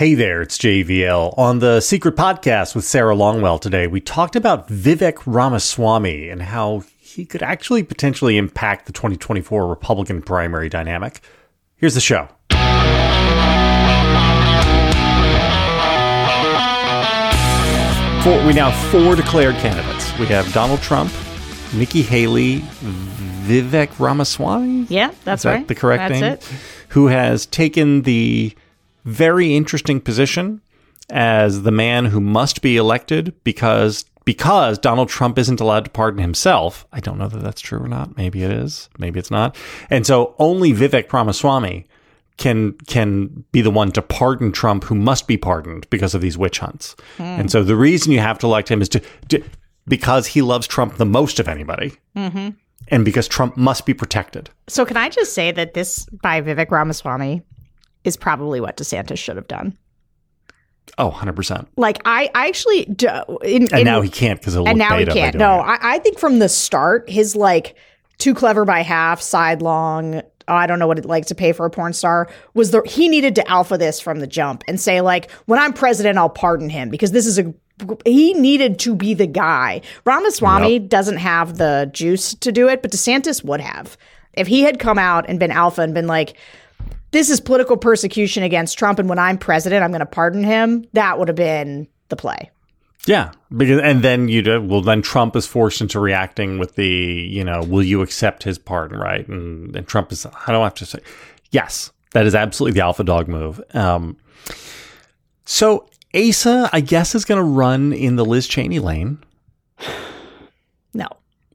Hey there, it's JVL. On the Secret Podcast with Sarah Longwell today, we talked about Vivek Ramaswamy and how he could actually potentially impact the 2024 Republican primary dynamic. Here's the show. Four, we now have four declared candidates. We have Donald Trump, Nikki Haley, Vivek Ramaswamy. Yeah, that's Is that right. the correct that's name? It. Who has taken the very interesting position as the man who must be elected because because Donald Trump isn't allowed to pardon himself. I don't know that that's true or not. Maybe it is. Maybe it's not. And so only Vivek Ramaswamy can can be the one to pardon Trump, who must be pardoned because of these witch hunts. Hmm. And so the reason you have to elect him is to, to because he loves Trump the most of anybody, mm-hmm. and because Trump must be protected. So can I just say that this by Vivek Ramaswamy is probably what DeSantis should have done. Oh, 100%. Like I, I actually do, in, And in- now he can't because and now he can't. No. I, I think from the start, his like too clever by half, sidelong. oh, I don't know what it like to pay for a porn star. Was the he needed to alpha this from the jump and say like, when I'm president, I'll pardon him because this is a. He needed to be the guy. Ramaswamy doesn't have the juice to do it, but DeSantis would have. If he had come out and been alpha and been like, this is political persecution against Trump, and when I'm president, I'm going to pardon him, that would have been the play. Yeah, because and then you do well. Then Trump is forced into reacting with the you know, will you accept his pardon, right? And and Trump is I don't have to say yes. That is absolutely the alpha dog move. Um, so Asa, I guess, is going to run in the Liz Cheney lane.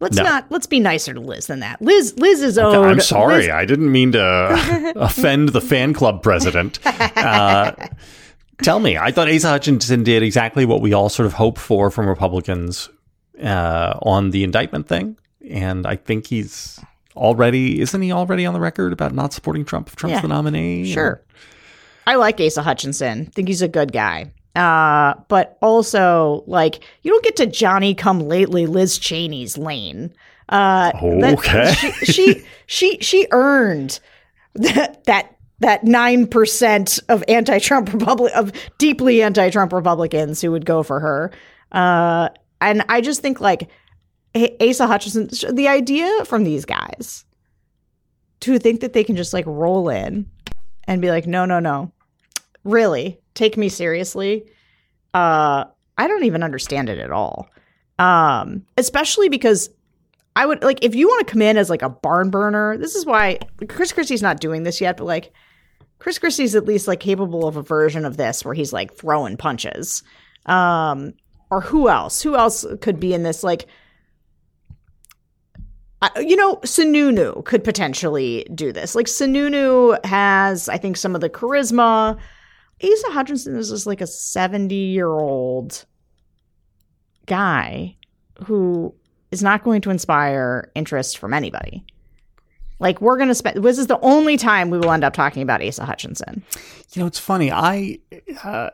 Let's No. not. Let's be nicer to Liz than that. Liz. Liz is owed. I'm sorry, Liz- I didn't mean to offend the fan club president. Uh, tell me, I thought Asa Hutchinson did exactly what we all sort of hope for from Republicans uh, on the indictment thing, and I think he's already isn't he already on the record about not supporting Trump if Trump's Yeah, the nominee? Sure. I like Asa Hutchinson. Think he's a good guy. Uh, but also, like, you don't get to Johnny come lately Liz Cheney's lane. Uh, Okay. she, she she she earned that that that nine percent of anti-Trump Republic of deeply anti-Trump Republicans who would go for her. Uh, and I just think like Asa Hutchinson, the idea from these guys to think that they can just like roll in and be like, no, no, no, really take me seriously. Uh, I don't even understand it at all. Um, especially because I would like if you want to come in as like a barn burner. This is why Chris Christie's not doing this yet, but like Chris Christie's at least like capable of a version of this where he's like throwing punches. Um, or who else? Who else could be in this? Like, I- you know, Sununu could potentially do this. Like Sununu has, I think, some of the charisma. Asa Hutchinson is just like a seventy-year-old guy who is not going to inspire interest from anybody. Like we're going to spend. This is the only time we will end up talking about Asa Hutchinson. You know, it's funny. I uh,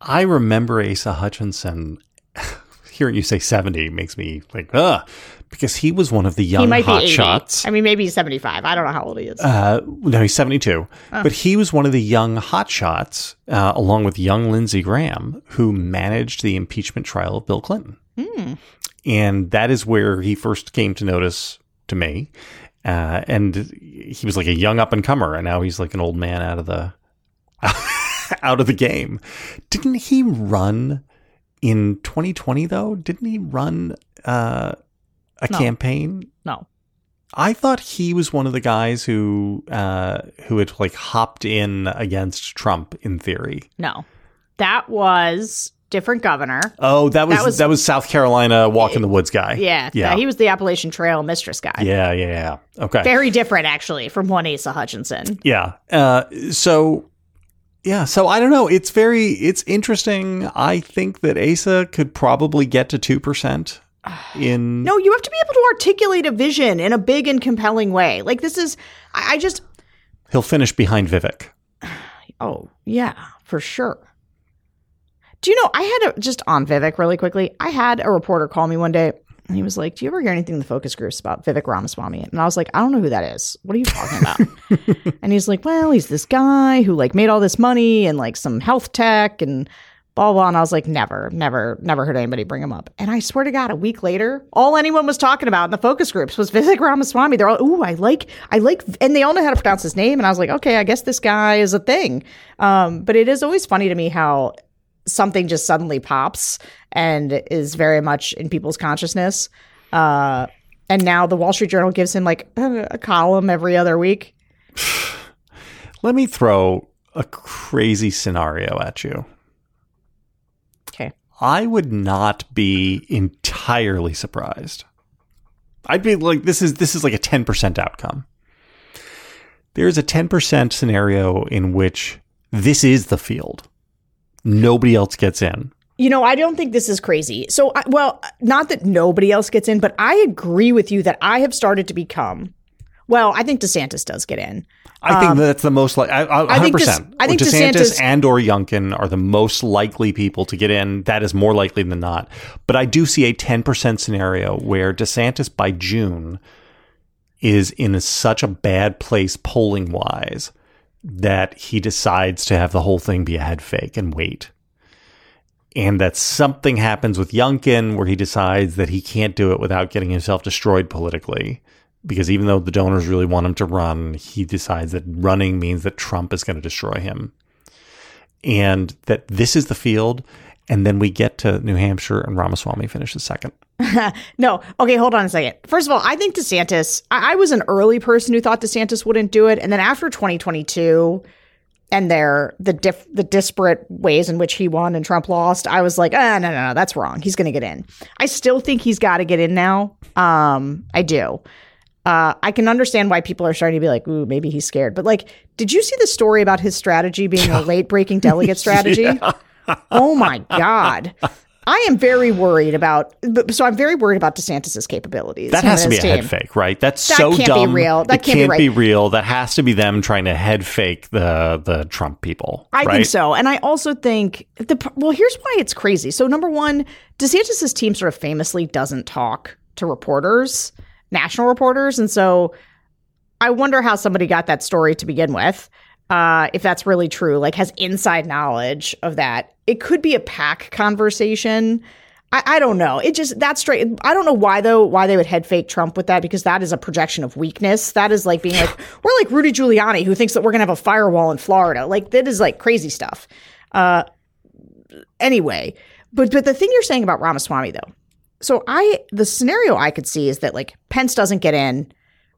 I remember Asa Hutchinson. Hearing you say seventy makes me like, ugh, because he was one of the young hot shots. I mean, maybe he's seventy-five. I don't know how old he is. Uh, no, he's 72. Oh. But he was one of the young hotshots, uh, along with young Lindsey Graham, who managed the impeachment trial of Bill Clinton. Hmm. And that is where he first came to notice to me. Uh, and he was like a young up and comer, and now he's like an old man out of the out of the game. Didn't he run in 2020 though? Didn't he run uh, a No. campaign? no. I thought he was one of the guys who uh, who had like hopped in against Trump in theory. No, that was different governor. Oh, that was that was, was- South Carolina walk in the woods guy. Yeah, yeah, he was the Appalachian Trail mistress guy. yeah, yeah, yeah. Okay, Very different, actually, from one Asa Hutchinson. yeah. Uh, so yeah, so I don't know. It's very it's interesting. I think that Asa could probably get to two percent in. No, you have to be able to articulate a vision in a big and compelling way. Like this is, I, I just, He'll finish behind Vivek. oh yeah, for sure. Do you know? I had a just on Vivek really quickly. I had a reporter call me one day And he was like, Do you ever hear anything in the focus groups about Vivek Ramaswamy? And I was like, I don't know who that is. What are you talking about? and he's like, Well, he's this guy who like made all this money and like some health tech and blah blah. And I was like, never, never, never heard anybody bring him up. And I swear to God, a week later, all anyone was talking about in the focus groups was Vivek Ramaswamy. They're all, ooh, I like, I like, and they all know how to pronounce his name. And I was like, okay, I guess this guy is a thing. Um, but it is always funny to me how something just suddenly pops and is very much in people's consciousness. Uh, and now the Wall Street Journal gives him like a, a column every other week. Let me throw a crazy scenario at you. I would not be entirely surprised. I'd be like, this is this is like a ten percent outcome. There's a ten percent scenario in which this is the field. Nobody else gets in. You know, I don't think this is crazy. So, I, well, not that nobody else gets in, but I agree with you that I have started to become. Well, I think DeSantis does get in. I think um, that's the most like. I, I, I think 100%. I think DeSantis, DeSantis- and or Youngkin are the most likely people to get in. That is more likely than not. But I do see a ten percent scenario where DeSantis by June is in such a bad place polling wise that he decides to have the whole thing be a head fake and wait. And that something happens with Youngkin where he decides that he can't do it without getting himself destroyed politically. Because even though the donors really want him to run, he decides that running means that Trump is going to destroy him. And that this is the field. And then we get to New Hampshire and Ramaswamy finishes second. No, okay, hold on a second. First of all, I think DeSantis, I, I was an early person who thought DeSantis wouldn't do it. And then after 2022 and the the disparate ways in which he won and Trump lost, I was like, ah, no, no, no, that's wrong. He's going to get in. I still think he's got to get in now. Um, I do. Uh, I can understand why people are starting to be like, ooh, maybe he's scared. But like, did you see the story about his strategy being a late breaking delegate strategy? oh my God. I am very worried about, so I'm very worried about DeSantis's capabilities. That has to be a head fake, right? That's so That so can't be real. That it can't be can't right. be real. That has to be them trying to head fake the the Trump people. I right? think so. And I also think the well, here's why it's crazy. So number one, DeSantis's team sort of famously doesn't talk to reporters, national reporters, and so I wonder how somebody got that story to begin with. Uh, if that's really true, like has inside knowledge of that. It could be a PAC conversation. I, I don't know. It just that's straight. I don't know why though. Why they would head fake Trump with that because that is a projection of weakness. That is like being like we're like Rudy Giuliani who thinks that we're gonna have a firewall in Florida. Like that is like crazy stuff. Uh, anyway, but but the thing you're saying about Ramaswamy though. So I the scenario I could see is that like Pence doesn't get in.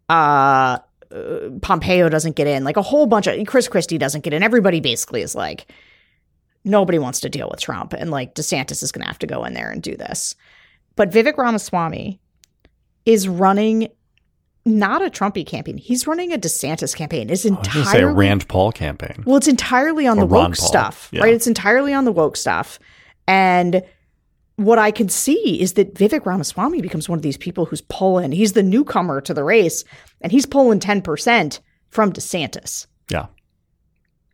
Uh, uh, Pompeo doesn't get in. Like a whole bunch of Chris Christie doesn't get in. Everybody basically is like nobody wants to deal with Trump, and like DeSantis is going to have to go in there and do this. But Vivek Ramaswamy is running not a Trumpy campaign. He's running a DeSantis campaign. It's was say a entirely Rand Paul campaign. well, it's entirely on Or the woke stuff, yeah. right? It's entirely on the woke stuff. And what I can see is that Vivek Ramaswamy becomes one of these people who's pulling, he's the newcomer to the race, and he's pulling 10% from DeSantis. Yeah,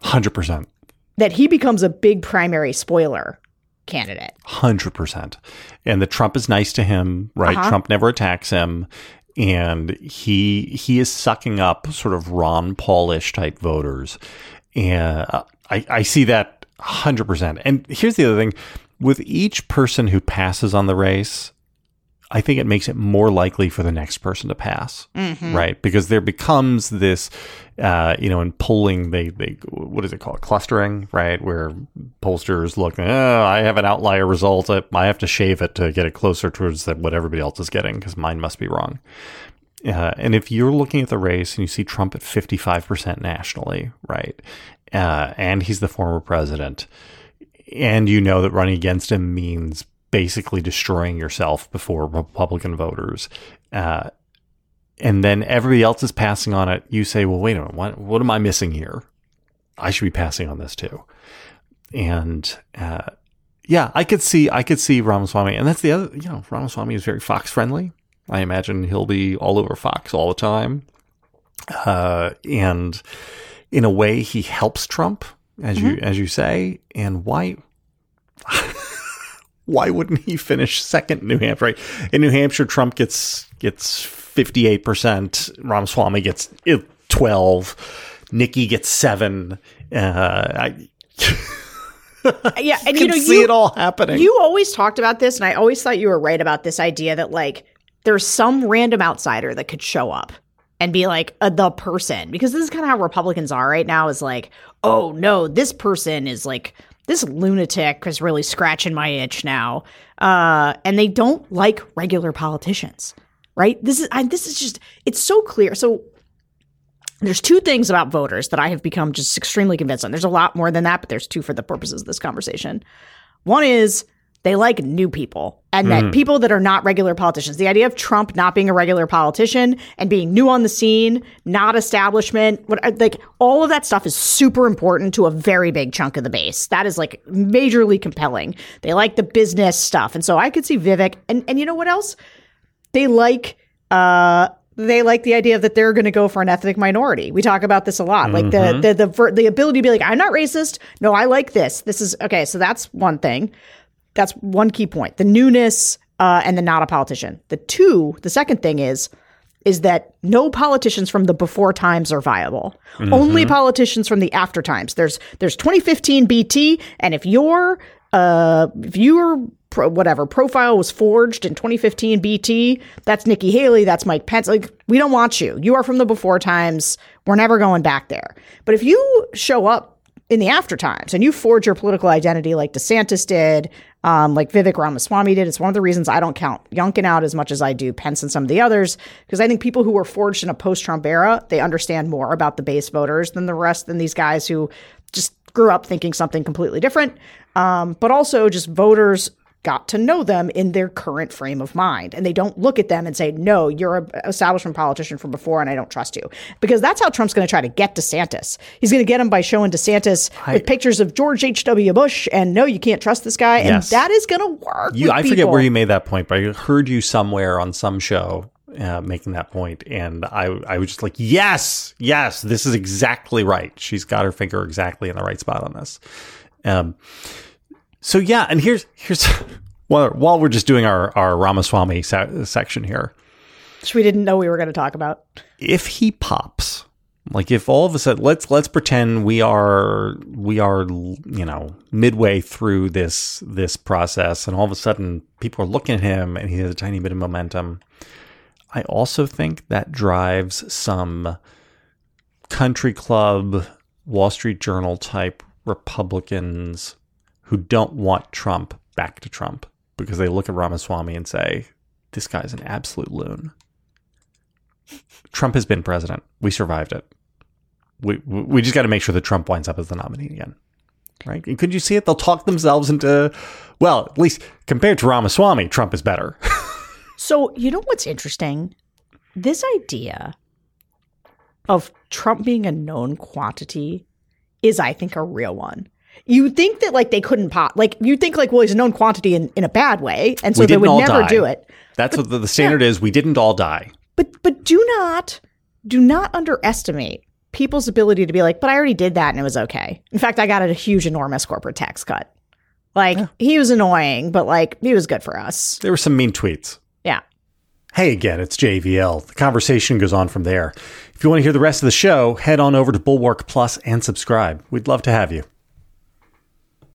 hundred percent. That he becomes a big primary spoiler candidate. Hundred percent. And the Trump is nice to him, right? Uh-huh. Trump never attacks him. And he he is sucking up sort of Ron Paulish type voters. And uh, I, I see that hundred percent. And here's the other thing. With each person who passes on the race, I think it makes it more likely for the next person to pass, right? Because there becomes this, uh, you know, in polling, they they what is it called, clustering, right? Where pollsters look, oh, I have an outlier result, I, I have to shave it to get it closer towards that what everybody else is getting because mine must be wrong. Uh, and if you're looking at the race and you see Trump at 55% nationally, right, uh, and he's the former president, and you know that running against him means basically destroying yourself before Republican voters, uh, and then everybody else is passing on it, you say, well, wait a minute, what, what am I missing here? I should be passing on this too. And uh, yeah, I could see, I could see Ramaswamy, and that's the other, you know, Ramaswamy is very Fox friendly. I imagine he'll be all over Fox all the time, uh, and in a way, he helps Trump, as you as you say. And why why wouldn't he finish second in New Hampshire? Right? In New Hampshire, Trump gets gets fifty eight percent. Ramaswamy gets twelve. Nikki gets seven. Uh, I, yeah, and you you know see you, it all happening. You always talked about this, and I always thought you were right about this idea that like there's some random outsider that could show up and be like uh, the person because this is kind of how Republicans are right now. Is like, oh no, this person is like this lunatic is really scratching my itch now, uh, and they don't like regular politicians, right? This is I, this is just it's so clear. So there's two things about voters that I have become just extremely convinced on. There's a lot more than that, but there's two for the purposes of this conversation. One is they like new people and that mm. people that are not regular politicians. The idea of Trump not being a regular politician and being new on the scene, not establishment, what, uh, like all of that stuff is super important to a very big chunk of the base. That is like majorly compelling. They like the business stuff. And so I could see Vivek and and you know what else? They like uh they like the idea that they're going to go for an ethnic minority. We talk about this a lot, like the mm-hmm. the the the ability to be like, I'm not racist. No, I like this. This is okay. So that's one thing. That's one key point. The newness uh, and the not a politician. The two, the second thing is is that no politicians from the before times are viable. Only politicians from the after times. There's there's 2015 BT, and if your uh if your pro, whatever profile was forged in 2015 BT, that's Nikki Haley, that's Mike Pence. Like we don't want you. You are from the before times. We're never going back there. But if you show up in the after times and you forge your political identity like DeSantis did, um, like Vivek Ramaswamy did. It's one of the reasons I don't count Youngkin out as much as I do Pence and some of the others, because I think people who were forged in a post-Trump era, they understand more about the base voters than the rest than these guys who just grew up thinking something completely different. Um, but also just voters got to know them in their current frame of mind. And they don't look at them and say, no, you're an establishment politician from before and I don't trust you. Because that's how Trump's going to try to get DeSantis. He's going to get him by showing DeSantis with pictures of George H.W. Bush and no, you can't trust this guy. And that is going to work. You, I forget where you made that point, but I heard you somewhere on some show uh, making that point, and I I was just like, yes, yes, this is exactly right. She's got her finger exactly in the right spot on this. Um, so yeah, and here's here's while while we're just doing our our Ramaswamy se- section here, Which we didn't know we were going to talk about. if he pops like if all of a sudden let's let's pretend we are we are you know midway through this this process and all of a sudden people are looking at him and he has a tiny bit of momentum i also think that drives some country club wall street journal type republicans who don't want trump back to trump because they look at ramaswamy and say this guy's an absolute loon Trump has been president. We survived it. We we just got to make sure that Trump winds up as the nominee again, right? And could you see it? They'll talk themselves into, well, at least compared to Ramaswamy, Trump is better. So, you know what's interesting? This idea of Trump being a known quantity is, I think, a real one. You think that like they couldn't pop, like you think like, well, he's a known quantity in, in a bad way, and so they would never die. do it. That's what the, the standard is. We didn't all die. But but do not do not underestimate people's ability to be like, but I already did that and it was okay. In fact, I got a huge, enormous corporate tax cut. Like he was annoying, but like he was good for us. There were some mean tweets. Yeah. Hey again, it's JVL. The conversation goes on from there. If you want to hear the rest of the show, head on over to Bulwark Plus and subscribe. We'd love to have you.